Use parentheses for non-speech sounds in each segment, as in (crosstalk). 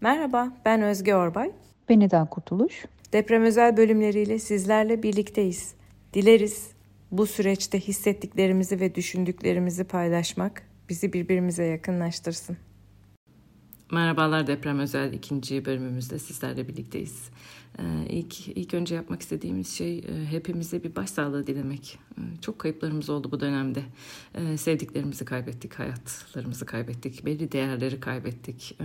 Merhaba, ben Özge Orbay. Ben Eda Kurtuluş. Deprem özel bölümleriyle sizlerle birlikteyiz. Dileriz bu süreçte hissettiklerimizi ve düşündüklerimizi paylaşmak bizi birbirimize yakınlaştırsın. Merhabalar deprem özel ikinci bölümümüzde sizlerle birlikteyiz. Ee, ilk, ilk önce yapmak istediğimiz şey e, hepimize bir başsağlığı dilemek. Ee, çok kayıplarımız oldu bu dönemde. Ee, sevdiklerimizi kaybettik, hayatlarımızı kaybettik, belli değerleri kaybettik.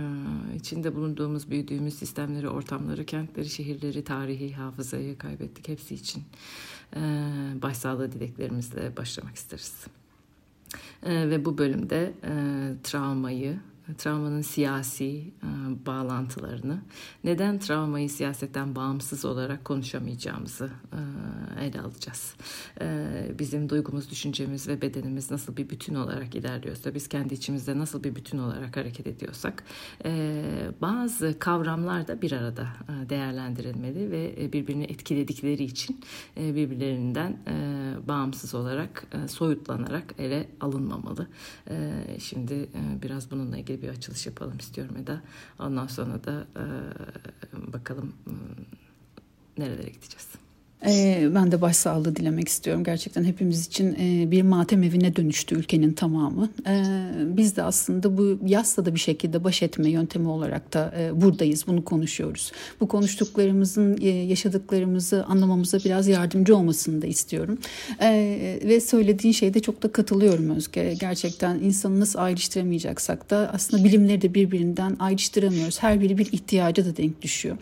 İçinde bulunduğumuz, büyüdüğümüz sistemleri, ortamları, kentleri, şehirleri, tarihi hafızayı kaybettik. Hepsi için başsağlığı dileklerimizle başlamak isteriz. Ve bu bölümde travmayı, travmanın siyasi e, bağlantılarını, neden travmayı siyasetten bağımsız olarak konuşamayacağımızı e, ele alacağız. E, bizim duygumuz, düşüncemiz ve bedenimiz nasıl bir bütün olarak ilerliyorsa, biz kendi içimizde nasıl bir bütün olarak hareket ediyorsak, e, bazı kavramlar da bir arada e, değerlendirilmeli ve birbirini etkiledikleri için e, birbirlerinden e, bağımsız olarak, e, soyutlanarak ele alınmamalı. E, şimdi e, biraz bununla ilgili bir açılış yapalım istiyorum Eda. Ondan sonra da e, bakalım nerelere gideceğiz. Ee, ben de başsağlığı dilemek istiyorum. Gerçekten hepimiz için e, bir matem evine dönüştü ülkenin tamamı. Ee, biz de aslında bu yasla da bir şekilde baş etme yöntemi olarak da e, buradayız. Bunu konuşuyoruz. Bu konuştuklarımızın, e, yaşadıklarımızı anlamamıza biraz yardımcı olmasını da istiyorum. Ee, ve söylediğin şeyde çok da katılıyorum Özge. Gerçekten insanı nasıl ayrıştıramayacaksak da aslında bilimleri de birbirinden ayrıştıramıyoruz. Her biri bir ihtiyaca da denk düşüyor.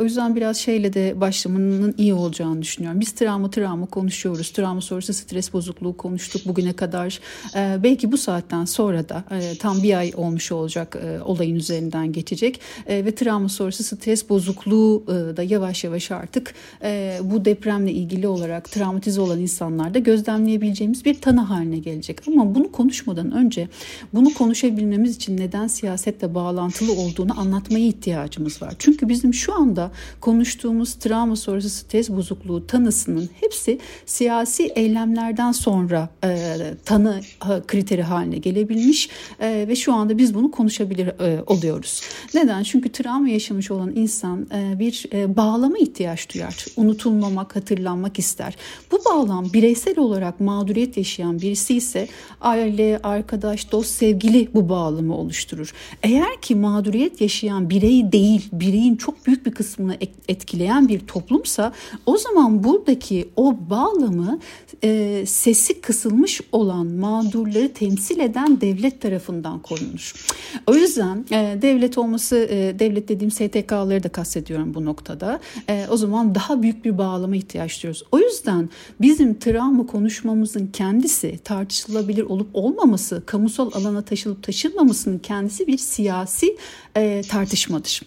O yüzden biraz şeyle de başlamanın iyi olacak olacağını düşünüyorum. Biz travma travma konuşuyoruz. Travma sonrası stres bozukluğu konuştuk bugüne kadar. Ee, belki bu saatten sonra da e, tam bir ay olmuş olacak e, olayın üzerinden geçecek. E, ve travma sonrası stres bozukluğu e, da yavaş yavaş artık e, bu depremle ilgili olarak travmatize olan insanlarda gözlemleyebileceğimiz bir tanı haline gelecek. Ama bunu konuşmadan önce bunu konuşabilmemiz için neden siyasetle bağlantılı olduğunu anlatmaya ihtiyacımız var. Çünkü bizim şu anda konuştuğumuz travma sonrası stres bozukluğu bozukluğu tanısının hepsi siyasi eylemlerden sonra e, tanı e, kriteri haline gelebilmiş e, ve şu anda biz bunu konuşabilir e, oluyoruz. Neden? Çünkü travma yaşamış olan insan e, bir e, bağlama ihtiyaç duyar. Unutulmamak, hatırlanmak ister. Bu bağlam bireysel olarak mağduriyet yaşayan birisi ise aile, arkadaş, dost, sevgili bu bağlamı oluşturur. Eğer ki mağduriyet yaşayan birey değil, bireyin çok büyük bir kısmını etkileyen bir toplumsa o zaman buradaki o bağlamı e, sesi kısılmış olan mağdurları temsil eden devlet tarafından korunur. O yüzden e, devlet olması, e, devlet dediğim STK'ları da kastediyorum bu noktada. E, o zaman daha büyük bir bağlama ihtiyaç duyuyoruz. O yüzden bizim travma konuşmamızın kendisi tartışılabilir olup olmaması, kamusal alana taşılıp taşınmamasının kendisi bir siyasi e, tartışmadır.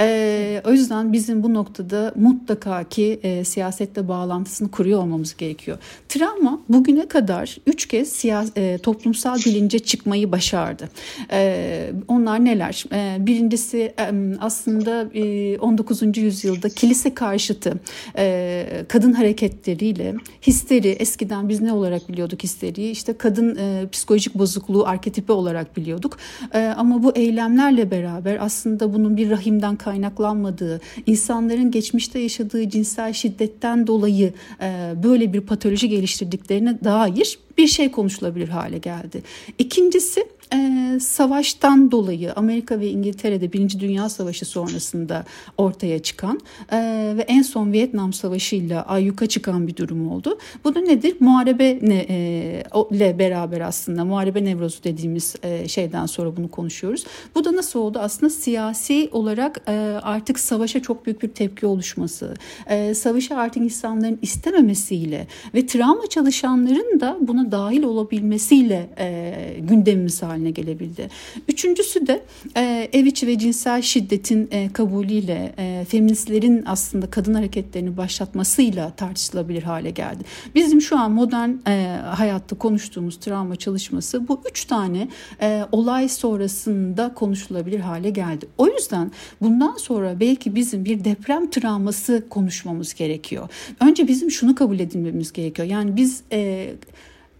E, o yüzden bizim bu noktada mutlaka ki e, siyasetle bağlantısını kuruyor olmamız gerekiyor. Travma bugüne kadar üç kez siyas e, toplumsal bilince çıkmayı başardı. E, onlar neler? E, birincisi e, aslında e, 19. yüzyılda kilise karşıtı e, kadın hareketleriyle histeri eskiden biz ne olarak biliyorduk histeriyi? İşte kadın e, psikolojik bozukluğu arketipi olarak biliyorduk. E, ama bu eylemlerle beraber aslında bunun bir rahimden kaynaklanmadığı, insanların geçmişte yaşadığı cinsel şiddetten dolayı e, böyle bir patoloji geliştirdiklerine dair bir şey konuşulabilir hale geldi. İkincisi e, savaştan dolayı Amerika ve İngiltere'de Birinci Dünya Savaşı sonrasında ortaya çıkan e, ve en son Vietnam Savaşı ile ayyuka çıkan bir durum oldu. Bu da nedir? Muharebe ne, e, ile beraber aslında muharebe nevrozu dediğimiz e, şeyden sonra bunu konuşuyoruz. Bu da nasıl oldu? Aslında siyasi olarak e, artık savaşa çok büyük bir tepki oluşması, e, savaşa artık insanların istememesiyle ve travma çalışanların da buna dahil olabilmesiyle e, gündemimiz haline haline gelebildi. Üçüncüsü de e, ev içi ve cinsel şiddetin e, kabulüyle e, feministlerin aslında kadın hareketlerini başlatmasıyla tartışılabilir hale geldi. Bizim şu an modern e, hayatta konuştuğumuz travma çalışması bu üç tane e, olay sonrasında konuşulabilir hale geldi. O yüzden bundan sonra belki bizim bir deprem travması konuşmamız gerekiyor. Önce bizim şunu kabul edilmemiz gerekiyor. Yani biz e,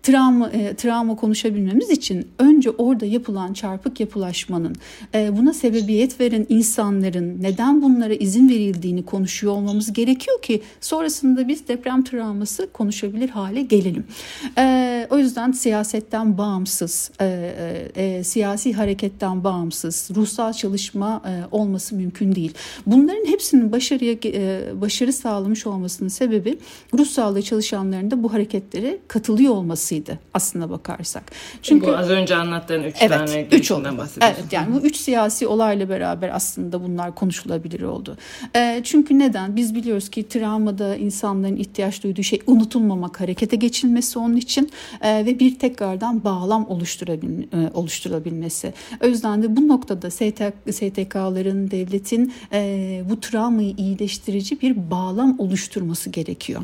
travma e, travma konuşabilmemiz için önce orada yapılan çarpık yapılaşmanın e, buna sebebiyet veren insanların neden bunlara izin verildiğini konuşuyor olmamız gerekiyor ki sonrasında biz deprem travması konuşabilir hale gelelim. E, o yüzden siyasetten bağımsız, e, e, e siyasi hareketten bağımsız, ruhsal çalışma e, olması mümkün değil. Bunların hepsinin başarıya e, başarı sağlamış olmasının sebebi ruh sağlığı çalışanlarının da bu hareketlere katılıyor olması olmasıydı aslında bakarsak. Çünkü bu az önce anlattığın üç evet, tane üç oldu. bahsediyorsun. Evet yani bu üç siyasi olayla beraber aslında bunlar konuşulabilir oldu. E, çünkü neden? Biz biliyoruz ki travmada insanların ihtiyaç duyduğu şey unutulmamak, harekete geçilmesi onun için e, ve bir tekrardan bağlam oluşturabil, e, oluşturabilmesi. O yüzden de bu noktada STK'ların, devletin e, bu travmayı iyileştirici bir bağlam oluşturması gerekiyor.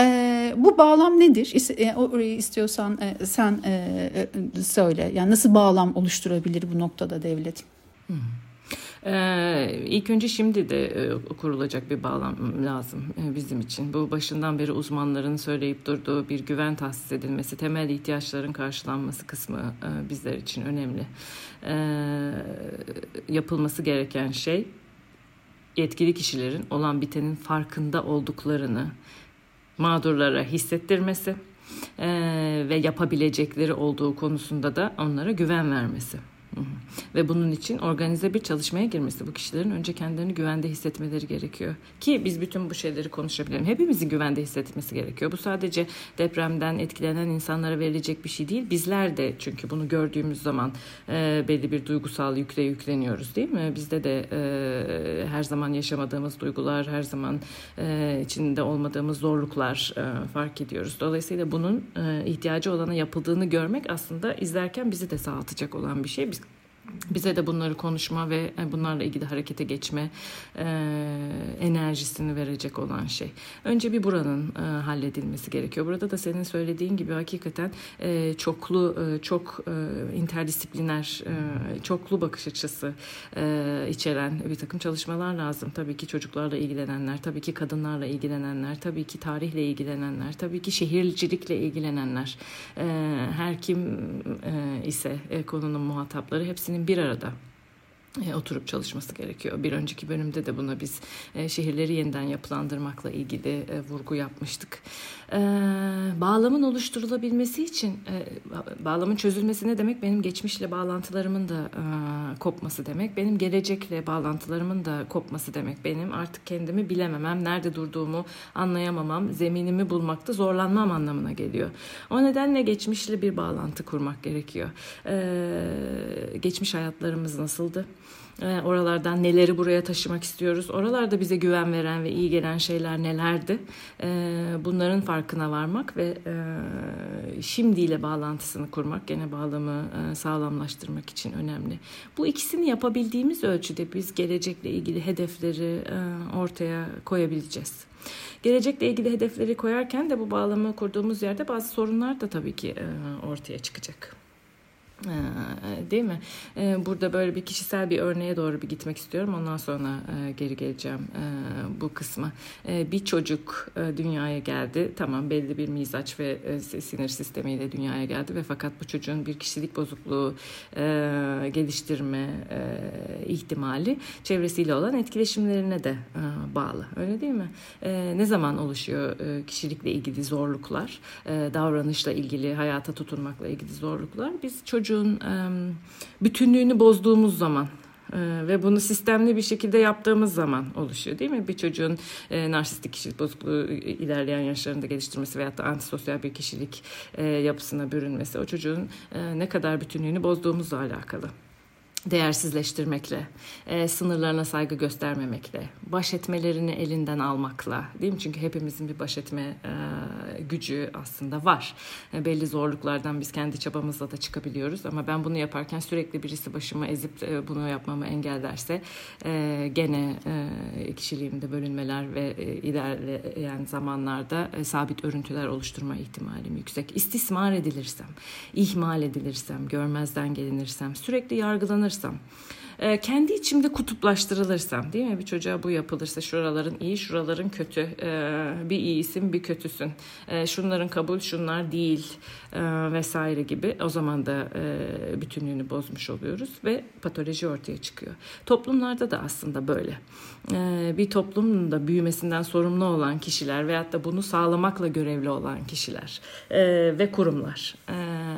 E, bu bağlam nedir? E, orayı istiyorsan e, sen e, e, söyle. Yani nasıl bağlam oluşturabilir bu noktada devlet? Hmm. Ee, ilk önce şimdi de e, kurulacak bir bağlam lazım e, bizim için. Bu başından beri uzmanların söyleyip durduğu bir güven tahsis edilmesi, temel ihtiyaçların karşılanması kısmı e, bizler için önemli. E, yapılması gereken şey yetkili kişilerin olan bitenin farkında olduklarını mağdurlara hissettirmesi ve yapabilecekleri olduğu konusunda da onlara güven vermesi. Ve bunun için organize bir çalışmaya girmesi bu kişilerin önce kendilerini güvende hissetmeleri gerekiyor. Ki biz bütün bu şeyleri konuşabilirim. Hepimizin güvende hissetmesi gerekiyor. Bu sadece depremden etkilenen insanlara verilecek bir şey değil. Bizler de çünkü bunu gördüğümüz zaman e, belli bir duygusal yükle yükleniyoruz değil mi? Bizde de e, her zaman yaşamadığımız duygular, her zaman e, içinde olmadığımız zorluklar e, fark ediyoruz. Dolayısıyla bunun e, ihtiyacı olana yapıldığını görmek aslında izlerken bizi de sağlatacak olan bir şey. Biz bize de bunları konuşma ve e, bunlarla ilgili harekete geçme e, enerjisini verecek olan şey. Önce bir buranın e, halledilmesi gerekiyor. Burada da senin söylediğin gibi hakikaten e, çoklu, e, çok e, interdisipliner, e, çoklu bakış açısı e, içeren bir takım çalışmalar lazım. Tabii ki çocuklarla ilgilenenler, tabii ki kadınlarla ilgilenenler, tabii ki tarihle ilgilenenler, tabii ki şehircilikle ilgilenenler, e, her kim e, ise e, konunun muhatapları hepsini hepsinin bir arada oturup çalışması gerekiyor. Bir önceki bölümde de buna biz e, şehirleri yeniden yapılandırmakla ilgili e, vurgu yapmıştık. Bağlamın oluşturulabilmesi için bağlamın çözülmesi ne demek? Benim geçmişle bağlantılarımın da kopması demek. Benim gelecekle bağlantılarımın da kopması demek. Benim artık kendimi bilememem, nerede durduğumu anlayamamam, zeminimi bulmakta zorlanmam anlamına geliyor. O nedenle geçmişle bir bağlantı kurmak gerekiyor. Geçmiş hayatlarımız nasıldı? Ee, oralardan neleri buraya taşımak istiyoruz. Oralarda bize güven veren ve iyi gelen şeyler nelerdi? Ee, bunların farkına varmak ve e, şimdiyle bağlantısını kurmak, gene bağlamı e, sağlamlaştırmak için önemli. Bu ikisini yapabildiğimiz ölçüde biz gelecekle ilgili hedefleri e, ortaya koyabileceğiz. Gelecekle ilgili hedefleri koyarken de bu bağlamı kurduğumuz yerde bazı sorunlar da tabii ki ortaya çıkacak. Ee, değil mi? Ee, burada böyle bir kişisel bir örneğe doğru bir gitmek istiyorum. Ondan sonra e, geri geleceğim e, bu kısma. E, bir çocuk dünyaya geldi. Tamam belli bir mizaç ve sinir sistemiyle dünyaya geldi ve fakat bu çocuğun bir kişilik bozukluğu geliştirme ihtimali çevresiyle olan etkileşimlerine de bağlı. Öyle değil mi? Ne zaman oluşuyor kişilikle ilgili zorluklar, davranışla ilgili, hayata tutunmakla ilgili zorluklar? Biz çocuğu çocuğun bütünlüğünü bozduğumuz zaman ve bunu sistemli bir şekilde yaptığımız zaman oluşuyor değil mi? Bir çocuğun e, narsistik kişilik bozukluğu ilerleyen yaşlarında geliştirmesi veyahut da antisosyal bir kişilik e, yapısına bürünmesi o çocuğun e, ne kadar bütünlüğünü bozduğumuzla alakalı değersizleştirmekle, e, sınırlarına saygı göstermemekle, baş etmelerini elinden almakla, değil mi? Çünkü hepimizin bir baş etme e, gücü aslında var. E, belli zorluklardan biz kendi çabamızla da çıkabiliyoruz ama ben bunu yaparken sürekli birisi başıma ezip e, bunu yapmamı engellerse e, gene e, kişiliğimde bölünmeler ve e, ilerleyen zamanlarda e, sabit örüntüler oluşturma ihtimalim yüksek. İstismar edilirsem, ihmal edilirsem, görmezden gelinirsem, sürekli yargılanırsam, сердцем. E, kendi içimde kutuplaştırılırsam değil mi? Bir çocuğa bu yapılırsa şuraların iyi, şuraların kötü. E, bir iyisin, bir kötüsün. E, şunların kabul, şunlar değil e, vesaire gibi. O zaman da e, bütünlüğünü bozmuş oluyoruz ve patoloji ortaya çıkıyor. Toplumlarda da aslında böyle. E, bir toplumun da büyümesinden sorumlu olan kişiler veyahut da bunu sağlamakla görevli olan kişiler e, ve kurumlar. E,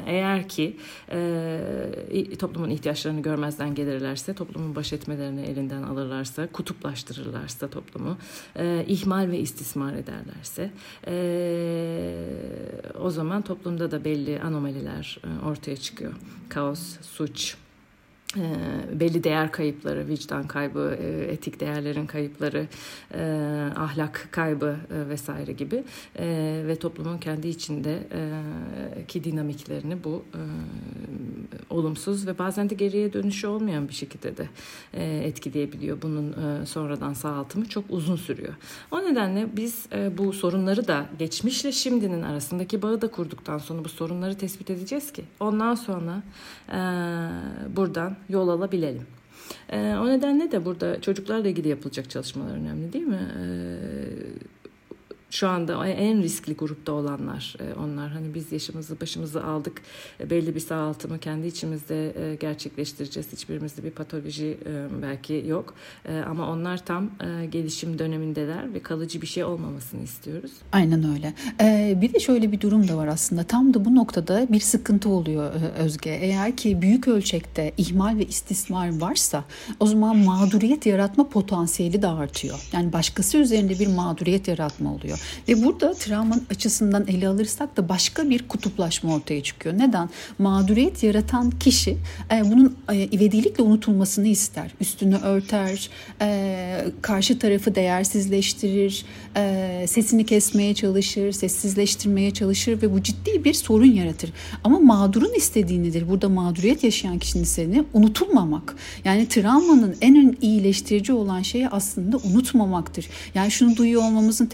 eğer ki e, toplumun ihtiyaçlarını görmezden gelirlerse, toplumun baş etmelerini elinden alırlarsa, kutuplaştırırlarsa toplumu, e, ihmal ve istismar ederlerse, e, o zaman toplumda da belli anomaliler ortaya çıkıyor. Kaos, suç, belli değer kayıpları, vicdan kaybı, e, etik değerlerin kayıpları, e, ahlak kaybı vesaire gibi ve toplumun kendi içindeki dinamiklerini bu olumsuz ve bazen de geriye dönüşü olmayan bir şekilde de etkileyebiliyor. Bunun sonradan sağaltımı çok uzun sürüyor. O nedenle biz bu sorunları da geçmişle şimdinin arasındaki bağı da kurduktan sonra bu sorunları tespit edeceğiz ki ondan sonra buradan yol alabilelim. E, o nedenle de burada çocuklarla ilgili yapılacak çalışmalar önemli değil mi? E, şu anda en riskli grupta olanlar e, onlar. Hani biz yaşımızı başımızı aldık. E, belli bir sağaltımı kendi içimizde e, gerçekleştireceğiz. Hiçbirimizde bir patoloji belki yok. Ama onlar tam gelişim dönemindeler ve kalıcı bir şey olmamasını istiyoruz. Aynen öyle. Bir de şöyle bir durum da var aslında. Tam da bu noktada bir sıkıntı oluyor Özge. Eğer ki büyük ölçekte ihmal ve istismar varsa o zaman mağduriyet yaratma potansiyeli de artıyor. Yani başkası üzerinde bir mağduriyet yaratma oluyor. Ve burada travmanın açısından ele alırsak da başka bir kutuplaşma ortaya çıkıyor. Neden? Mağduriyet yaratan kişi e, bunun e, ivedilikle unutulmasını ister. Üstünü örter, e, karşı tarafı değersizleştirir, e, sesini kesmeye çalışır, sessizleştirmeye çalışır ve bu ciddi bir sorun yaratır. Ama mağdurun istediği nedir? Burada mağduriyet yaşayan kişinin istediğini unutulmamak. Yani travmanın en iyileştirici olan şeyi aslında unutmamaktır. Yani şunu duyuyor olmamızın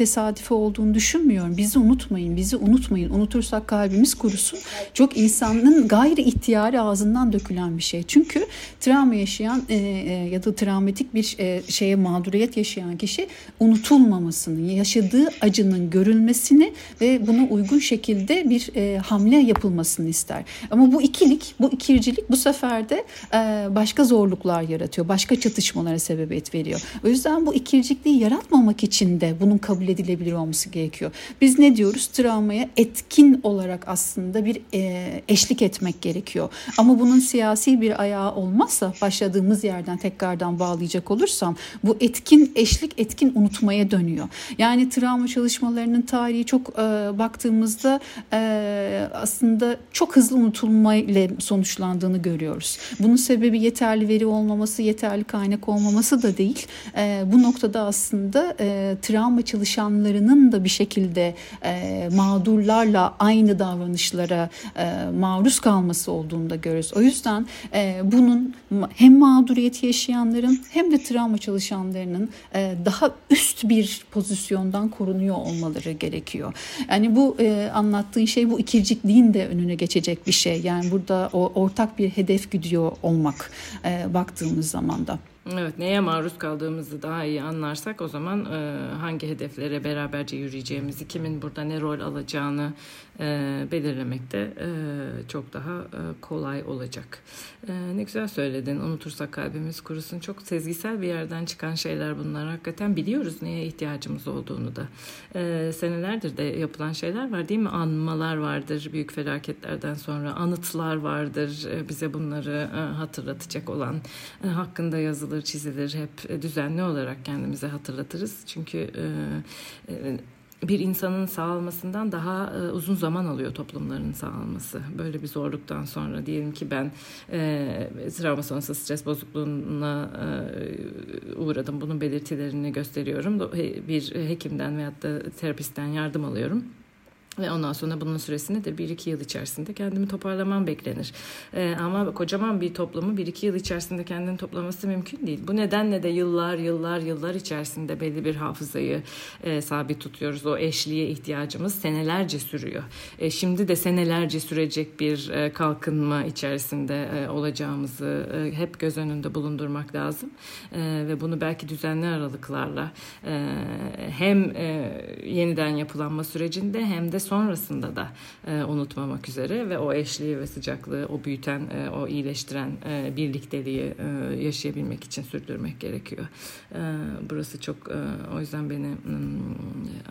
tesadüfi olduğunu düşünmüyorum. Bizi unutmayın, bizi unutmayın. Unutursak kalbimiz kurusun. Çok insanın gayri ihtiyari ağzından dökülen bir şey. Çünkü travma yaşayan e, e, ya da travmatik bir e, şeye mağduriyet yaşayan kişi unutulmamasını, yaşadığı acının görülmesini ve buna uygun şekilde bir e, hamle yapılmasını ister. Ama bu ikilik, bu ikircilik bu sefer de e, başka zorluklar yaratıyor. Başka çatışmalara sebebiyet veriyor. O yüzden bu ikircikliği yaratmamak için de bunun kabul edilebilir olması gerekiyor. Biz ne diyoruz? Travmaya etkin olarak aslında bir e, eşlik etmek gerekiyor. Ama bunun siyasi bir ayağı olmazsa başladığımız yerden tekrardan bağlayacak olursam bu etkin eşlik etkin unutmaya dönüyor. Yani travma çalışmalarının tarihi çok e, baktığımızda e, aslında çok hızlı unutulma ile sonuçlandığını görüyoruz. Bunun sebebi yeterli veri olmaması, yeterli kaynak olmaması da değil. Bu noktada aslında e, travma çalışanlarının da bir şekilde e, mağdurlarla aynı davranışlara e, maruz kalması olduğunu da görüyoruz. O yüzden e, bunun hem mağduriyet yaşayanların hem de travma çalışanlarının e, daha üst bir pozisyondan korunuyor olmaları gerekiyor. Yani bu e, anlattığın şey bu ikircikliğin de önüne geçecek bir şey. Yani burada o ortak bir hedef gidiyor olmak e, baktığımız zaman da. Evet, neye maruz kaldığımızı daha iyi anlarsak o zaman e, hangi hedeflere beraberce yürüyeceğimizi, kimin burada ne rol alacağını e, belirlemek de e, çok daha e, kolay olacak. E, ne güzel söyledin, unutursak kalbimiz kurusun. Çok sezgisel bir yerden çıkan şeyler bunlar. Hakikaten biliyoruz neye ihtiyacımız olduğunu da. E, senelerdir de yapılan şeyler var değil mi? Anmalar vardır büyük felaketlerden sonra, anıtlar vardır e, bize bunları e, hatırlatacak olan, e, hakkında yazılı yazılır, çizilir. Hep e, düzenli olarak kendimize hatırlatırız. Çünkü e, e, bir insanın sağalmasından daha e, uzun zaman alıyor toplumların sağalması. Böyle bir zorluktan sonra diyelim ki ben e, travma sonrası stres bozukluğuna e, uğradım. Bunun belirtilerini gösteriyorum. Bir hekimden veyahut da terapistten yardım alıyorum Ve ondan sonra bunun süresi nedir? Bir iki yıl içerisinde kendimi toparlamam beklenir. Ee, ama kocaman bir toplumu bir iki yıl içerisinde kendini toplaması mümkün değil. Bu nedenle de yıllar yıllar yıllar içerisinde belli bir hafızayı e, sabit tutuyoruz. O eşliğe ihtiyacımız senelerce sürüyor. E, şimdi de senelerce sürecek bir e, kalkınma içerisinde e, olacağımızı e, hep göz önünde bulundurmak lazım. E, ve bunu belki düzenli aralıklarla e, hem e, yeniden yapılanma sürecinde hem de sonrasında da e, unutmamak üzere ve o eşliği ve sıcaklığı, o büyüten, e, o iyileştiren e, birlikteliği e, yaşayabilmek için sürdürmek gerekiyor. E, burası çok e, o yüzden beni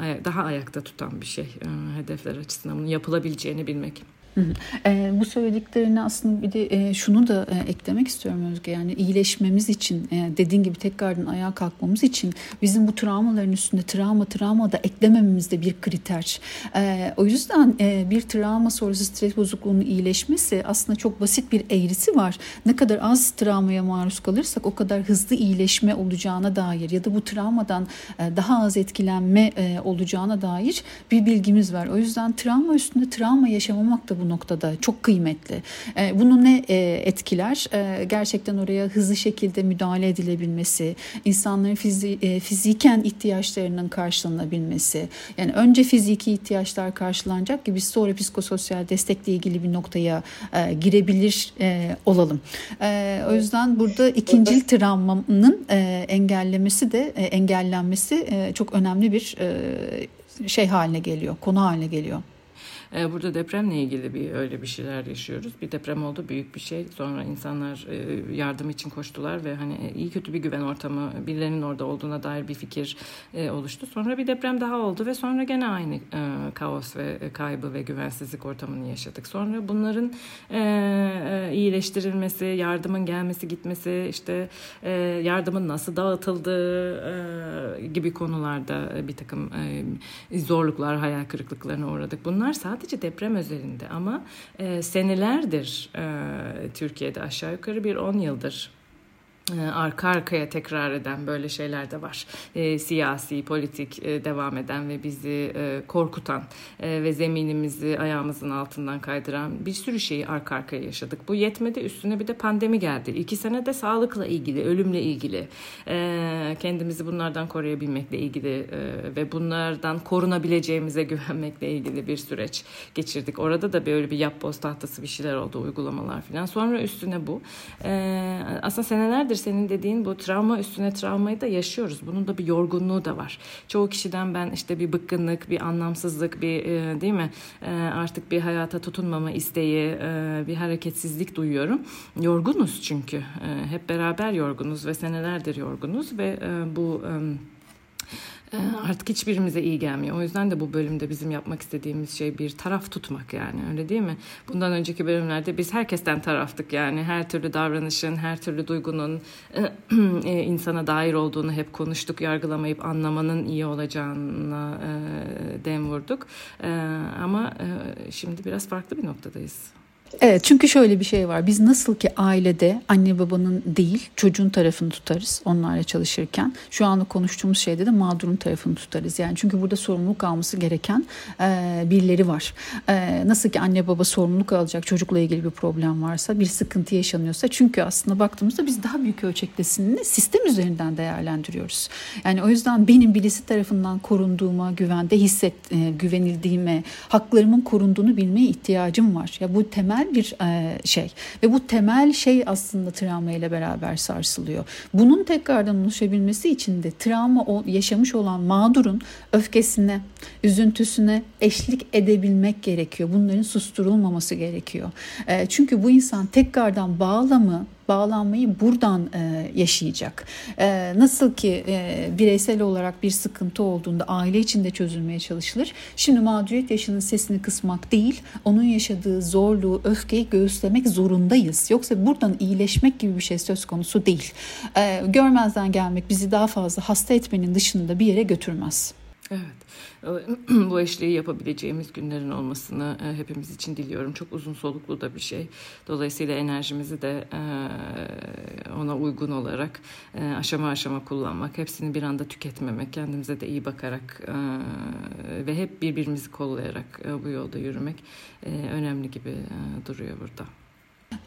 e, daha ayakta tutan bir şey e, hedefler açısından bunun yapılabileceğini bilmek. E, bu söylediklerini aslında bir de e, şunu da e, eklemek istiyorum Özge. Yani iyileşmemiz için e, dediğin gibi tekrardan ayağa kalkmamız için bizim bu travmaların üstünde travma travma da eklemememiz de bir kriter. E, o yüzden e, bir travma sonrası stres bozukluğunun iyileşmesi aslında çok basit bir eğrisi var. Ne kadar az travmaya maruz kalırsak o kadar hızlı iyileşme olacağına dair ya da bu travmadan e, daha az etkilenme e, olacağına dair bir bilgimiz var. O yüzden travma üstünde travma yaşamamak da bu noktada çok kıymetli. E, bunu ne e, etkiler? E, gerçekten oraya hızlı şekilde müdahale edilebilmesi, insanların fizi, fiziken ihtiyaçlarının karşılanabilmesi. Yani önce fiziki ihtiyaçlar karşılanacak gibi sonra psikososyal destekle ilgili bir noktaya girebilir olalım. O yüzden burada ikincil travmanın engellemesi de engellenmesi çok önemli bir şey haline geliyor, konu haline geliyor. E, burada depremle ilgili bir öyle bir şeyler yaşıyoruz. Bir deprem oldu büyük bir şey. Sonra insanlar e, yardım için koştular ve hani e, iyi kötü bir güven ortamı birilerinin orada olduğuna dair bir fikir oluştu. Sonra bir deprem daha oldu ve sonra gene aynı kaos ve kaybı ve güvensizlik ortamını yaşadık. Sonra bunların iyileştirilmesi, yardımın gelmesi gitmesi, işte yardımın nasıl dağıtıldığı gibi konularda bir takım zorluklar, hayal kırıklıklarına uğradık. Bunlar sadece sadece deprem özelinde ama e, senelerdir e, Türkiye'de aşağı yukarı bir 10 yıldır arka arkaya tekrar eden böyle şeyler de var. E, siyasi, politik e, devam eden ve bizi e, korkutan e, ve zeminimizi ayağımızın altından kaydıran bir sürü şeyi arka arkaya yaşadık. Bu yetmedi üstüne bir de pandemi geldi. İki sene de sağlıkla ilgili, ölümle ilgili, e, kendimizi bunlardan koruyabilmekle ilgili e, ve bunlardan korunabileceğimize (laughs) güvenmekle ilgili bir süreç geçirdik. Orada da böyle bir yapboz tahtası bir şeyler oldu, uygulamalar falan. Sonra üstüne bu. E, aslında senelerdir senin dediğin bu travma üstüne travmayı da yaşıyoruz. Bunun da bir yorgunluğu da var. Çoğu kişiden ben işte bir bıkkınlık, bir anlamsızlık, bir e, değil mi e, artık bir hayata tutunmama isteği, e, bir hareketsizlik duyuyorum. Yorgunuz çünkü. Hep beraber yorgunuz ve senelerdir yorgunuz ve bu... artık hiçbirimize iyi gelmiyor. O yüzden de bu bölümde bizim yapmak istediğimiz şey bir taraf tutmak yani öyle değil mi? Bundan önceki bölümlerde biz herkesten taraftık yani her türlü davranışın, her türlü duygunun (clears throat) e, insana dair olduğunu hep konuştuk. Yargılamayıp anlamanın iyi olacağına e, dem vurduk. E, ama şimdi biraz farklı bir noktadayız. Evet çünkü şöyle bir şey var. Biz nasıl ki ailede anne babanın değil çocuğun tarafını tutarız onlarla çalışırken. Şu anda konuştuğumuz şeyde de mağdurun tarafını tutarız. Yani çünkü burada sorumluluk alması gereken e, birileri var. E, nasıl ki anne baba sorumluluk alacak çocukla ilgili bir problem varsa bir sıkıntı yaşanıyorsa. Çünkü aslında baktığımızda biz daha büyük ölçektesini sistem üzerinden değerlendiriyoruz. Yani o yüzden benim birisi tarafından korunduğuma, güvende hisset, e, güvenildiğime, haklarımın korunduğunu bilmeye ihtiyacım var. Ya bu temel temel bir e, şey ve bu temel şey aslında travma ile beraber sarsılıyor. Bunun tekrardan oluşabilmesi için de travma yaşamış olan mağdurun öfkesine, üzüntüsüne eşlik edebilmek gerekiyor. Bunların susturulmaması gerekiyor. E, çünkü bu insan tekrardan bağlamı bağlanmayı buradan e, yaşayacak. E, nasıl ki e, bireysel olarak bir sıkıntı olduğunda aile içinde çözülmeye çalışılır. Şimdi mağduriyet yaşının sesini kısmak değil, onun yaşadığı zorluğu, öfkeyi göğüslemek zorundayız. Yoksa buradan iyileşmek gibi bir şey söz konusu değil. E, görmezden gelmek bizi daha fazla hasta etmenin dışında bir yere götürmez. Evet. (clears throat) Bu eşliği yapabileceğimiz günlerin olmasını e, hepimiz için diliyorum. Çok uzun soluklu da bir şey. Dolayısıyla enerjimizi de e, ona uygun olarak e, aşama aşama kullanmak, hepsini bir anda tüketmemek, kendimize de iyi bakarak ve hep birbirimizi kollayarak bu yolda yürümek önemli gibi duruyor burada.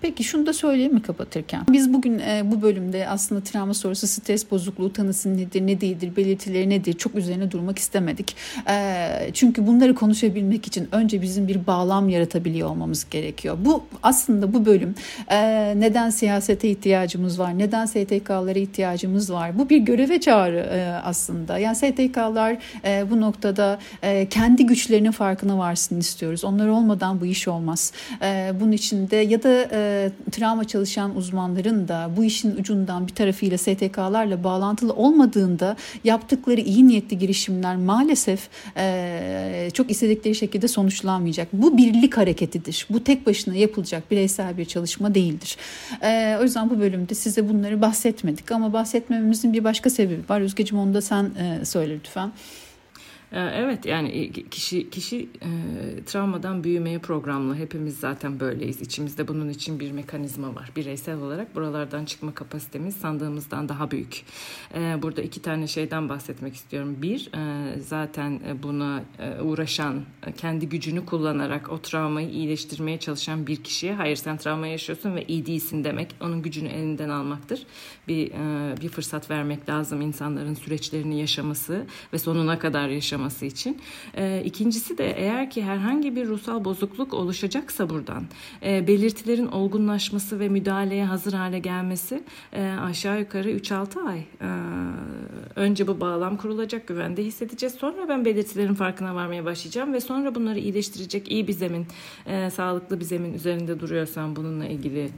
Peki şunu da söyleyeyim mi kapatırken? Biz bugün e, bu bölümde aslında travma sonrası stres bozukluğu tanısı nedir, ne değildir, belirtileri nedir çok üzerine durmak istemedik. E, çünkü bunları konuşabilmek için önce bizim bir bağlam yaratabiliyor olmamız gerekiyor. Bu aslında bu bölüm e, neden siyasete ihtiyacımız var, neden STK'lara ihtiyacımız var? Bu bir göreve çağrı e, aslında. Yani STK'lar e, bu noktada e, kendi güçlerinin farkına varsın istiyoruz. Onlar olmadan bu iş olmaz. E, bunun içinde ya da e, travma çalışan uzmanların da bu işin ucundan bir tarafıyla STK'larla bağlantılı olmadığında yaptıkları iyi niyetli girişimler maalesef e, çok istedikleri şekilde sonuçlanmayacak. Bu birlik hareketidir. Bu tek başına yapılacak bireysel bir çalışma değildir. E, o yüzden bu bölümde size bunları bahsetmedik ama bahsetmememizin bir başka sebebi var. Özgeciğim onu da sen e, söyle lütfen. Ee, evet yani kişi kişi e, travmadan büyümeye programlı. Hepimiz zaten böyleyiz. İçimizde bunun için bir mekanizma var. Bireysel olarak buralardan çıkma kapasitemiz sandığımızdan daha büyük. E, burada iki tane şeyden bahsetmek istiyorum. Bir e, zaten buna e, uğraşan, kendi gücünü kullanarak o travmayı iyileştirmeye çalışan bir kişiye hayır sen travma yaşıyorsun ve iyi değilsin demek onun gücünü elinden almaktır. Bir e, bir fırsat vermek lazım insanların süreçlerini yaşaması ve sonuna kadar yaşaması başlaması için. E, ikincisi de eğer ki herhangi bir ruhsal bozukluk oluşacaksa buradan e, belirtilerin olgunlaşması ve müdahaleye hazır hale gelmesi e, aşağı yukarı 3-6 ay. E, önce bu bağlam kurulacak, güvende hissedeceğiz. Sonra ben belirtilerin farkına varmaya başlayacağım ve sonra bunları iyileştirecek iyi bir zemin, e, sağlıklı bir zemin üzerinde duruyorsam bununla ilgili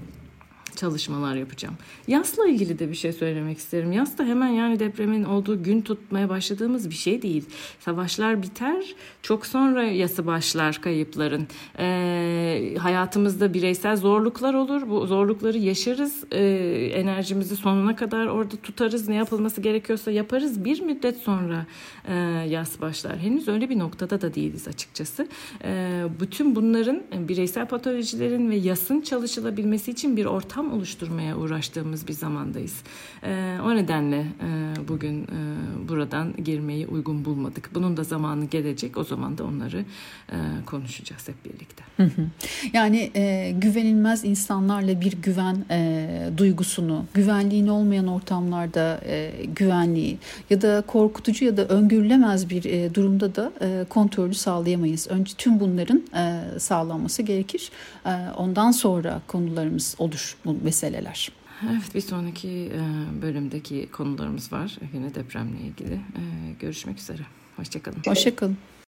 çalışmalar yapacağım. Yasla ilgili de bir şey söylemek isterim. Yas da hemen yani depremin olduğu gün tutmaya başladığımız bir şey değil. Savaşlar biter, çok sonra yası başlar kayıpların. Ee, hayatımızda bireysel zorluklar olur. Bu zorlukları yaşarız. Ee, enerjimizi sonuna kadar orada tutarız. Ne yapılması gerekiyorsa yaparız. Bir müddet sonra e, yas başlar. Henüz öyle bir noktada da değiliz açıkçası. Ee, bütün bunların bireysel patolojilerin ve yasın çalışılabilmesi için bir ortam ortam oluşturmaya uğraştığımız bir zamandayız. E, o nedenle e, bugün e, buradan girmeyi uygun bulmadık. Bunun da zamanı gelecek. O zaman da onları e, konuşacağız hep birlikte. Yani güvenilmez insanlarla bir güven duygusunu, güvenliğin olmayan ortamlarda güvenliği ya da korkutucu ya da öngörülemez bir durumda da e, kontrolü sağlayamayız. Önce tüm bunların sağlanması gerekir. Ondan sonra konularımız olur bu meseleler. Evet bir sonraki e, bölümdeki konularımız var. Yine depremle ilgili. E, görüşmek üzere. Hoşçakalın. Hoşçakalın.